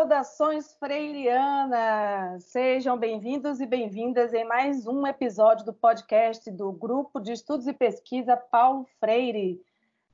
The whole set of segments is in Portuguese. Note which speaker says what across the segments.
Speaker 1: Saudações freirianas! Sejam bem-vindos e bem-vindas em mais um episódio do podcast do Grupo de Estudos e Pesquisa Paulo Freire.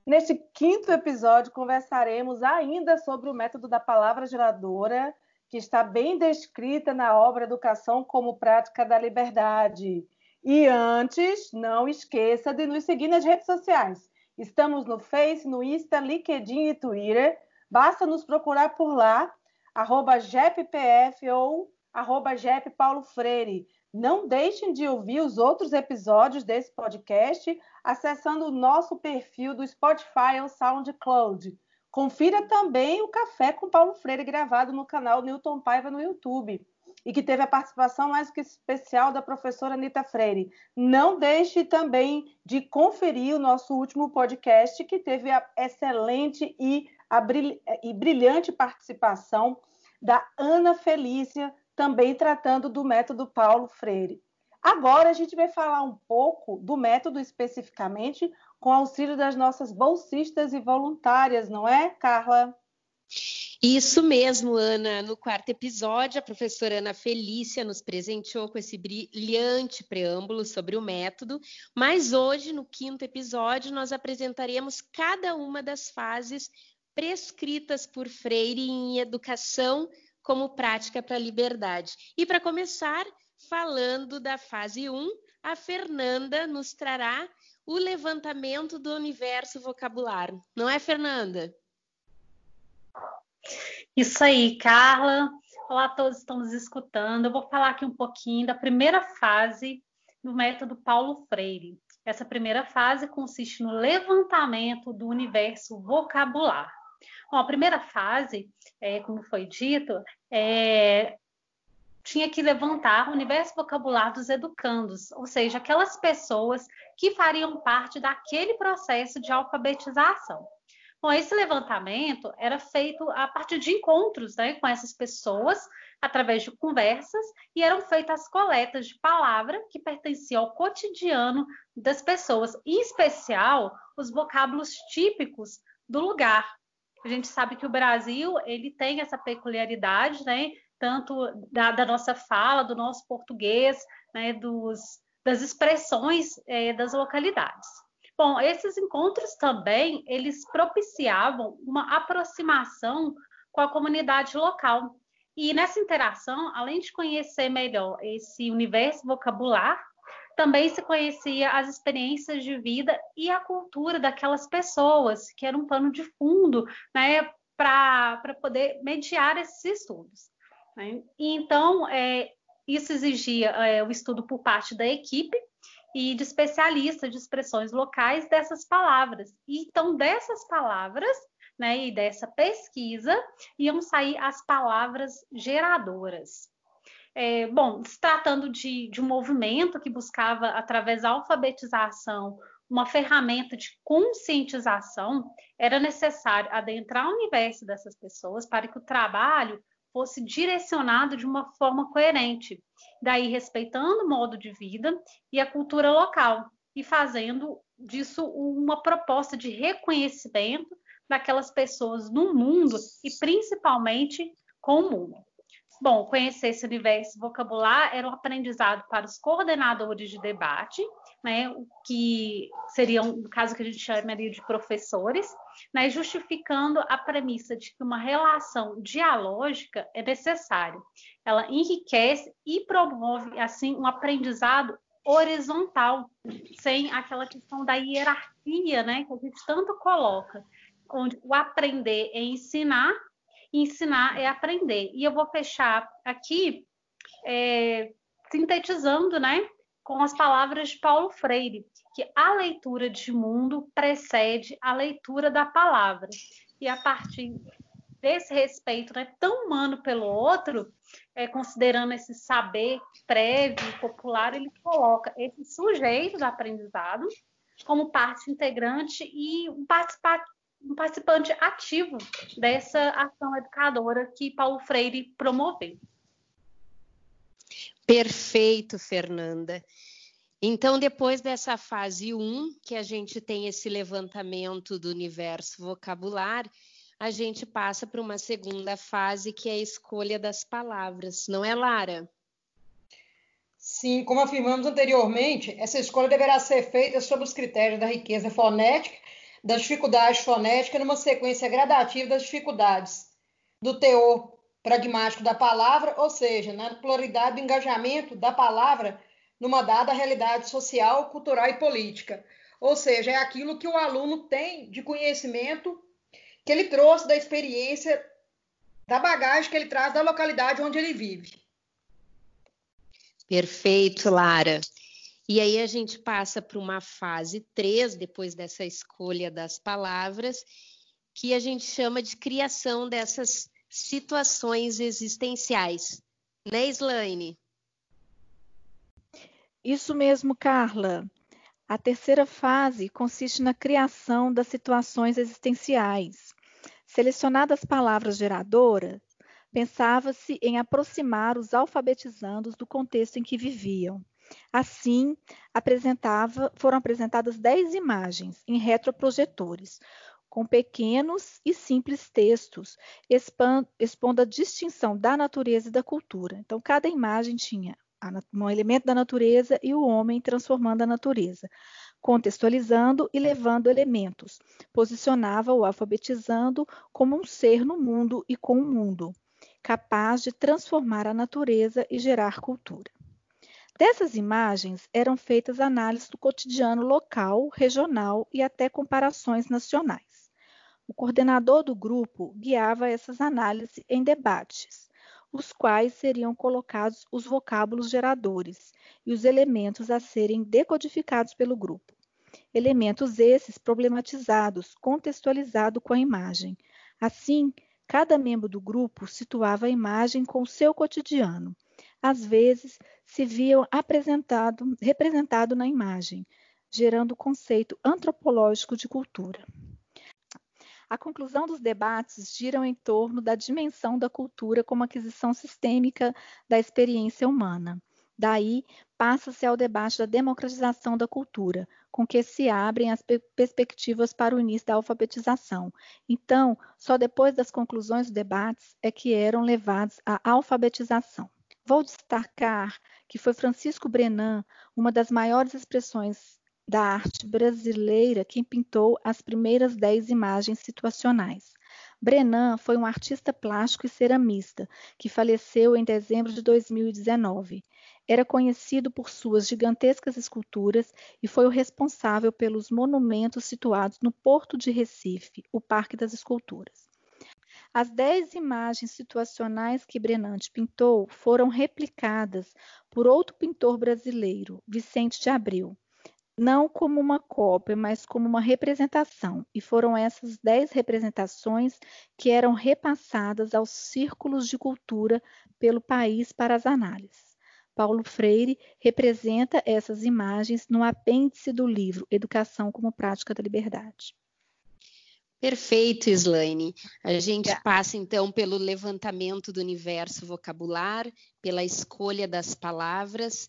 Speaker 1: Neste quinto episódio, conversaremos ainda sobre o método da palavra geradora, que está bem descrita na obra Educação como Prática da Liberdade. E antes, não esqueça de nos seguir nas redes sociais. Estamos no Face, no Insta, LinkedIn e Twitter. Basta nos procurar por lá arroba JEPPF ou arroba JEP Paulo Freire. Não deixem de ouvir os outros episódios desse podcast acessando o nosso perfil do Spotify ou SoundCloud. Confira também o Café com Paulo Freire gravado no canal Newton Paiva no YouTube e que teve a participação mais que especial da professora Anita Freire. Não deixe também de conferir o nosso último podcast que teve a excelente e a brilh e brilhante participação da Ana Felícia, também tratando do método Paulo Freire. Agora a gente vai falar um pouco do método especificamente com auxílio das nossas bolsistas e voluntárias, não é, Carla?
Speaker 2: Isso mesmo, Ana. No quarto episódio, a professora Ana Felícia nos presenteou com esse brilhante preâmbulo sobre o método, mas hoje, no quinto episódio, nós apresentaremos cada uma das fases prescritas por Freire em educação como prática para a liberdade. E para começar, falando da fase 1, a Fernanda nos trará o levantamento do universo vocabular. Não é, Fernanda?
Speaker 3: Isso aí, Carla. Olá todos estão nos escutando. Eu vou falar aqui um pouquinho da primeira fase do método Paulo Freire. Essa primeira fase consiste no levantamento do universo vocabular. Bom, a primeira fase, é, como foi dito, é, tinha que levantar o universo vocabular dos educandos, ou seja, aquelas pessoas que fariam parte daquele processo de alfabetização. Bom, esse levantamento era feito a partir de encontros né, com essas pessoas, através de conversas, e eram feitas coletas de palavra que pertenciam ao cotidiano das pessoas, em especial os vocábulos típicos do lugar, a gente sabe que o Brasil ele tem essa peculiaridade, né? Tanto da, da nossa fala, do nosso português, né? Dos, das expressões é, das localidades. Bom, esses encontros também eles propiciavam uma aproximação com a comunidade local. E nessa interação, além de conhecer melhor esse universo vocabular, também se conhecia as experiências de vida e a cultura daquelas pessoas, que era um pano de fundo né, para poder mediar esses estudos. Né? E, então, é, isso exigia é, o estudo por parte da equipe e de especialistas de expressões locais dessas palavras. E, então, dessas palavras né, e dessa pesquisa iam sair as palavras geradoras. É, bom, se tratando de, de um movimento que buscava, através da alfabetização, uma ferramenta de conscientização, era necessário adentrar o universo dessas pessoas para que o trabalho fosse direcionado de uma forma coerente, daí respeitando o modo de vida e a cultura local e fazendo disso uma proposta de reconhecimento daquelas pessoas no mundo e principalmente com o mundo. Bom, conhecer esse universo vocabular era um aprendizado para os coordenadores de debate, né, o que seriam, no caso que a gente chamaria de professores, né, justificando a premissa de que uma relação dialógica é necessária. Ela enriquece e promove, assim, um aprendizado horizontal, sem aquela questão da hierarquia, né, que a gente tanto coloca, onde o aprender é ensinar ensinar é aprender. E eu vou fechar aqui é, sintetizando, né, com as palavras de Paulo Freire, que a leitura de mundo precede a leitura da palavra. E a partir desse respeito né, tão humano pelo outro, é, considerando esse saber prévio, popular, ele coloca esse sujeito do aprendizado como parte integrante e um participante um participante ativo dessa ação educadora que Paulo Freire promoveu.
Speaker 2: Perfeito, Fernanda. Então, depois dessa fase 1, que a gente tem esse levantamento do universo vocabular, a gente passa para uma segunda fase, que é a escolha das palavras, não é, Lara?
Speaker 4: Sim, como afirmamos anteriormente, essa escolha deverá ser feita sob os critérios da riqueza fonética, da dificuldade fonética, numa sequência gradativa das dificuldades, do teor pragmático da palavra, ou seja, na pluralidade do engajamento da palavra numa dada realidade social, cultural e política. Ou seja, é aquilo que o aluno tem de conhecimento que ele trouxe da experiência, da bagagem que ele traz da localidade onde ele vive.
Speaker 2: Perfeito, Lara. E aí a gente passa para uma fase 3, depois dessa escolha das palavras, que a gente chama de criação dessas situações existenciais. Né, Slaine?
Speaker 5: Isso mesmo, Carla. A terceira fase consiste na criação das situações existenciais. Selecionadas palavras geradoras, pensava-se em aproximar os alfabetizandos do contexto em que viviam. Assim, foram apresentadas dez imagens em retroprojetores, com pequenos e simples textos, expondo a distinção da natureza e da cultura. Então, cada imagem tinha um elemento da natureza e o homem transformando a natureza, contextualizando e levando elementos. Posicionava-o alfabetizando como um ser no mundo e com o mundo, capaz de transformar a natureza e gerar cultura. Dessas imagens eram feitas análises do cotidiano local, regional e até comparações nacionais. O coordenador do grupo guiava essas análises em debates, os quais seriam colocados os vocábulos geradores e os elementos a serem decodificados pelo grupo. Elementos esses problematizados, contextualizados com a imagem. Assim, cada membro do grupo situava a imagem com o seu cotidiano. Às vezes, se viam apresentado, representado na imagem, gerando o conceito antropológico de cultura. A conclusão dos debates giram em torno da dimensão da cultura como aquisição sistêmica da experiência humana. Daí, passa-se ao debate da democratização da cultura, com que se abrem as perspectivas para o início da alfabetização. Então, só depois das conclusões dos debates é que eram levados à alfabetização. Vou destacar que foi Francisco Brenan, uma das maiores expressões da arte brasileira quem pintou as primeiras dez imagens situacionais. Brenan foi um artista plástico e ceramista que faleceu em dezembro de 2019. Era conhecido por suas gigantescas esculturas e foi o responsável pelos monumentos situados no Porto de Recife, o Parque das Esculturas. As dez imagens situacionais que Brenante pintou foram replicadas por outro pintor brasileiro, Vicente de Abreu não como uma cópia, mas como uma representação. E foram essas dez representações que eram repassadas aos círculos de cultura pelo país para as análises. Paulo Freire representa essas imagens no apêndice do livro Educação como Prática da Liberdade.
Speaker 2: Perfeito, Slaine. A gente passa então pelo levantamento do universo vocabular, pela escolha das palavras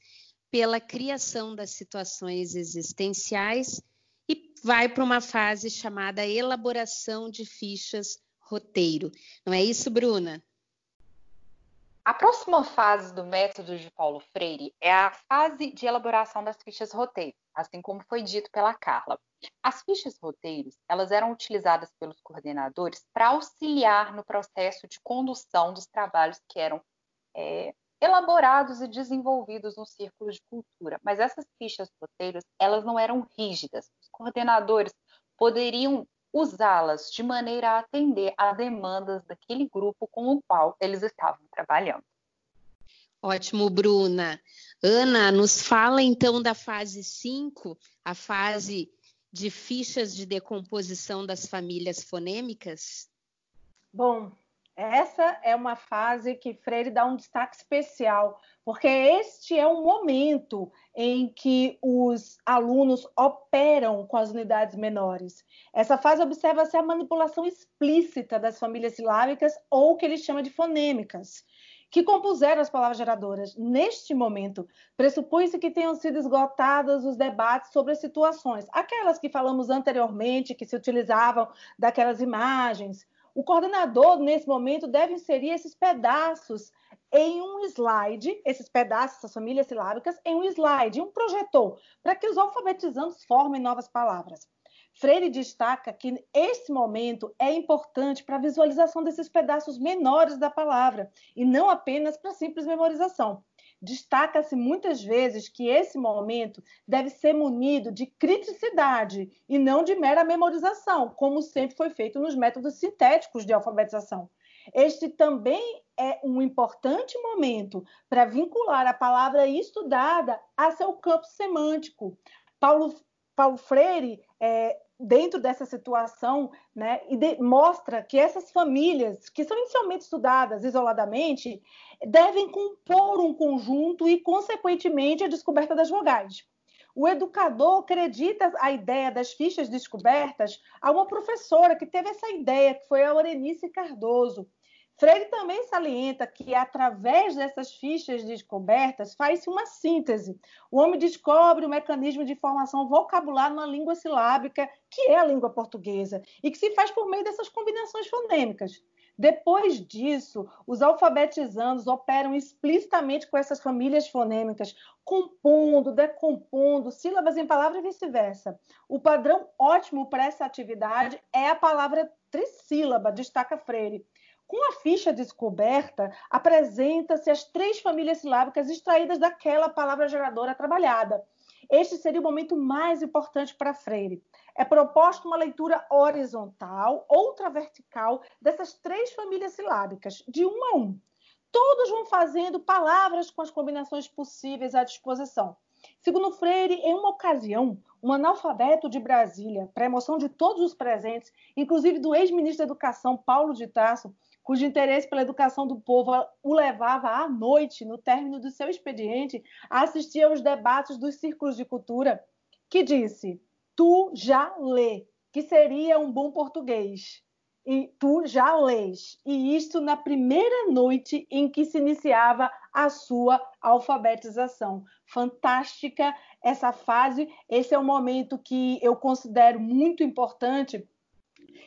Speaker 2: pela criação das situações existenciais e vai para uma fase chamada elaboração de fichas roteiro. Não é isso, Bruna?
Speaker 6: A próxima fase do método de Paulo Freire é a fase de elaboração das fichas roteiro, assim como foi dito pela Carla. As fichas roteiros, elas eram utilizadas pelos coordenadores para auxiliar no processo de condução dos trabalhos que eram é, elaborados e desenvolvidos no círculo de cultura. Mas essas fichas roteiros, elas não eram rígidas. Os coordenadores poderiam usá-las de maneira a atender às demandas daquele grupo com o qual eles estavam trabalhando.
Speaker 2: Ótimo, Bruna. Ana, nos fala então da fase 5, a fase de fichas de decomposição das famílias fonêmicas?
Speaker 1: Bom, essa é uma fase que Freire dá um destaque especial, porque este é o momento em que os alunos operam com as unidades menores. Essa fase observa-se a manipulação explícita das famílias silábicas, ou que ele chama de fonêmicas, que compuseram as palavras geradoras. Neste momento, pressupõe-se que tenham sido esgotados os debates sobre as situações, aquelas que falamos anteriormente, que se utilizavam daquelas imagens O coordenador, nesse momento, deve inserir esses pedaços em um slide, esses pedaços, essas famílias silábicas, em um slide, um projetor, para que os alfabetizandos formem novas palavras. Freire destaca que esse momento é importante para a visualização desses pedaços menores da palavra e não apenas para simples memorização. Destaca-se muitas vezes que esse momento deve ser munido de criticidade e não de mera memorização, como sempre foi feito nos métodos sintéticos de alfabetização. Este também é um importante momento para vincular a palavra estudada a seu campo semântico. Paulo, Paulo Freire é, dentro dessa situação, né, e de, mostra que essas famílias, que são inicialmente estudadas isoladamente, devem compor um conjunto e, consequentemente, a descoberta das vogais. O educador acredita a ideia das fichas descobertas a uma professora que teve essa ideia, que foi a Orenice Cardoso. Freire também salienta que, através dessas fichas descobertas, faz-se uma síntese. O homem descobre o mecanismo de formação vocabular numa língua silábica, que é a língua portuguesa, e que se faz por meio dessas combinações fonêmicas. Depois disso, os alfabetizandos operam explicitamente com essas famílias fonêmicas, compondo, decompondo sílabas em palavras e vice-versa. O padrão ótimo para essa atividade é a palavra trissílaba, destaca Freire. Com a ficha descoberta, apresenta-se as três famílias silábicas extraídas daquela palavra geradora trabalhada. Este seria o momento mais importante para Freire. É proposta uma leitura horizontal, outra vertical, dessas três famílias silábicas, de um a um. Todos vão fazendo palavras com as combinações possíveis à disposição. Segundo Freire, em uma ocasião, um analfabeto de Brasília, para emoção de todos os presentes, inclusive do ex-ministro da Educação, Paulo de Tarso, cujo interesse pela educação do povo o levava à noite, no término do seu expediente, a assistir aos debates dos círculos de cultura, que disse: Tu já lê, que seria um bom português. E tu já lês. E isto na primeira noite em que se iniciava a sua alfabetização. Fantástica essa fase. Esse é um momento que eu considero muito importante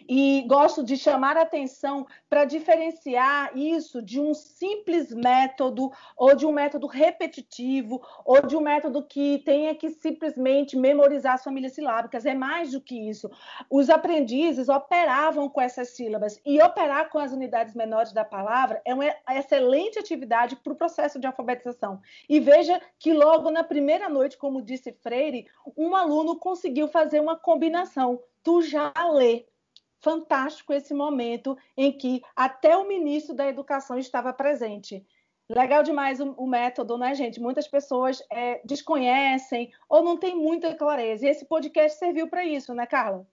Speaker 1: e gosto de chamar a atenção para diferenciar isso de um simples método, ou de um método repetitivo, ou de um método que tenha que simplesmente memorizar as famílias silábicas. É mais do que isso. Os aprendizes operavam com essas sílabas, e operar com as unidades menores da palavra é uma excelente atividade para o processo de alfabetização. E veja que logo na primeira noite, como disse Freire, um aluno conseguiu fazer uma combinação. Tu já lê, fantástico esse momento em que até o ministro da Educação estava presente. Legal demais o, o método, né, gente? Muitas pessoas é, desconhecem ou não têm muita clareza. E esse podcast serviu para isso, né, Carla?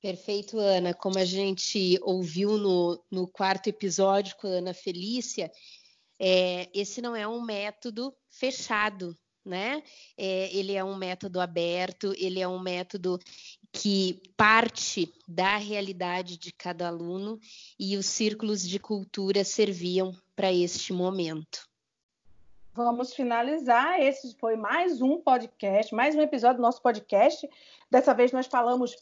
Speaker 2: Perfeito, Ana. Como a gente ouviu no, no quarto episódio com a Ana Felícia, é, esse não é um método fechado, né? É, ele é um método aberto, ele é um método que parte da realidade de cada aluno e os círculos de cultura serviam para este momento.
Speaker 1: Vamos finalizar. Esse foi mais um podcast, mais um episódio do nosso podcast. Dessa vez nós falamos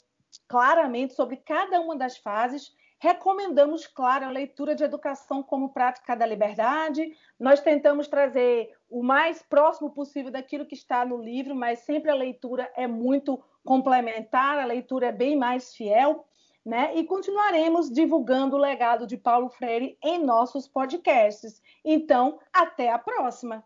Speaker 1: claramente sobre cada uma das fases Recomendamos, claro, a leitura de educação como prática da liberdade. Nós tentamos trazer o mais próximo possível daquilo que está no livro, mas sempre a leitura é muito complementar, a leitura é bem mais fiel. Né? E continuaremos divulgando o legado de Paulo Freire em nossos podcasts. Então, até a próxima!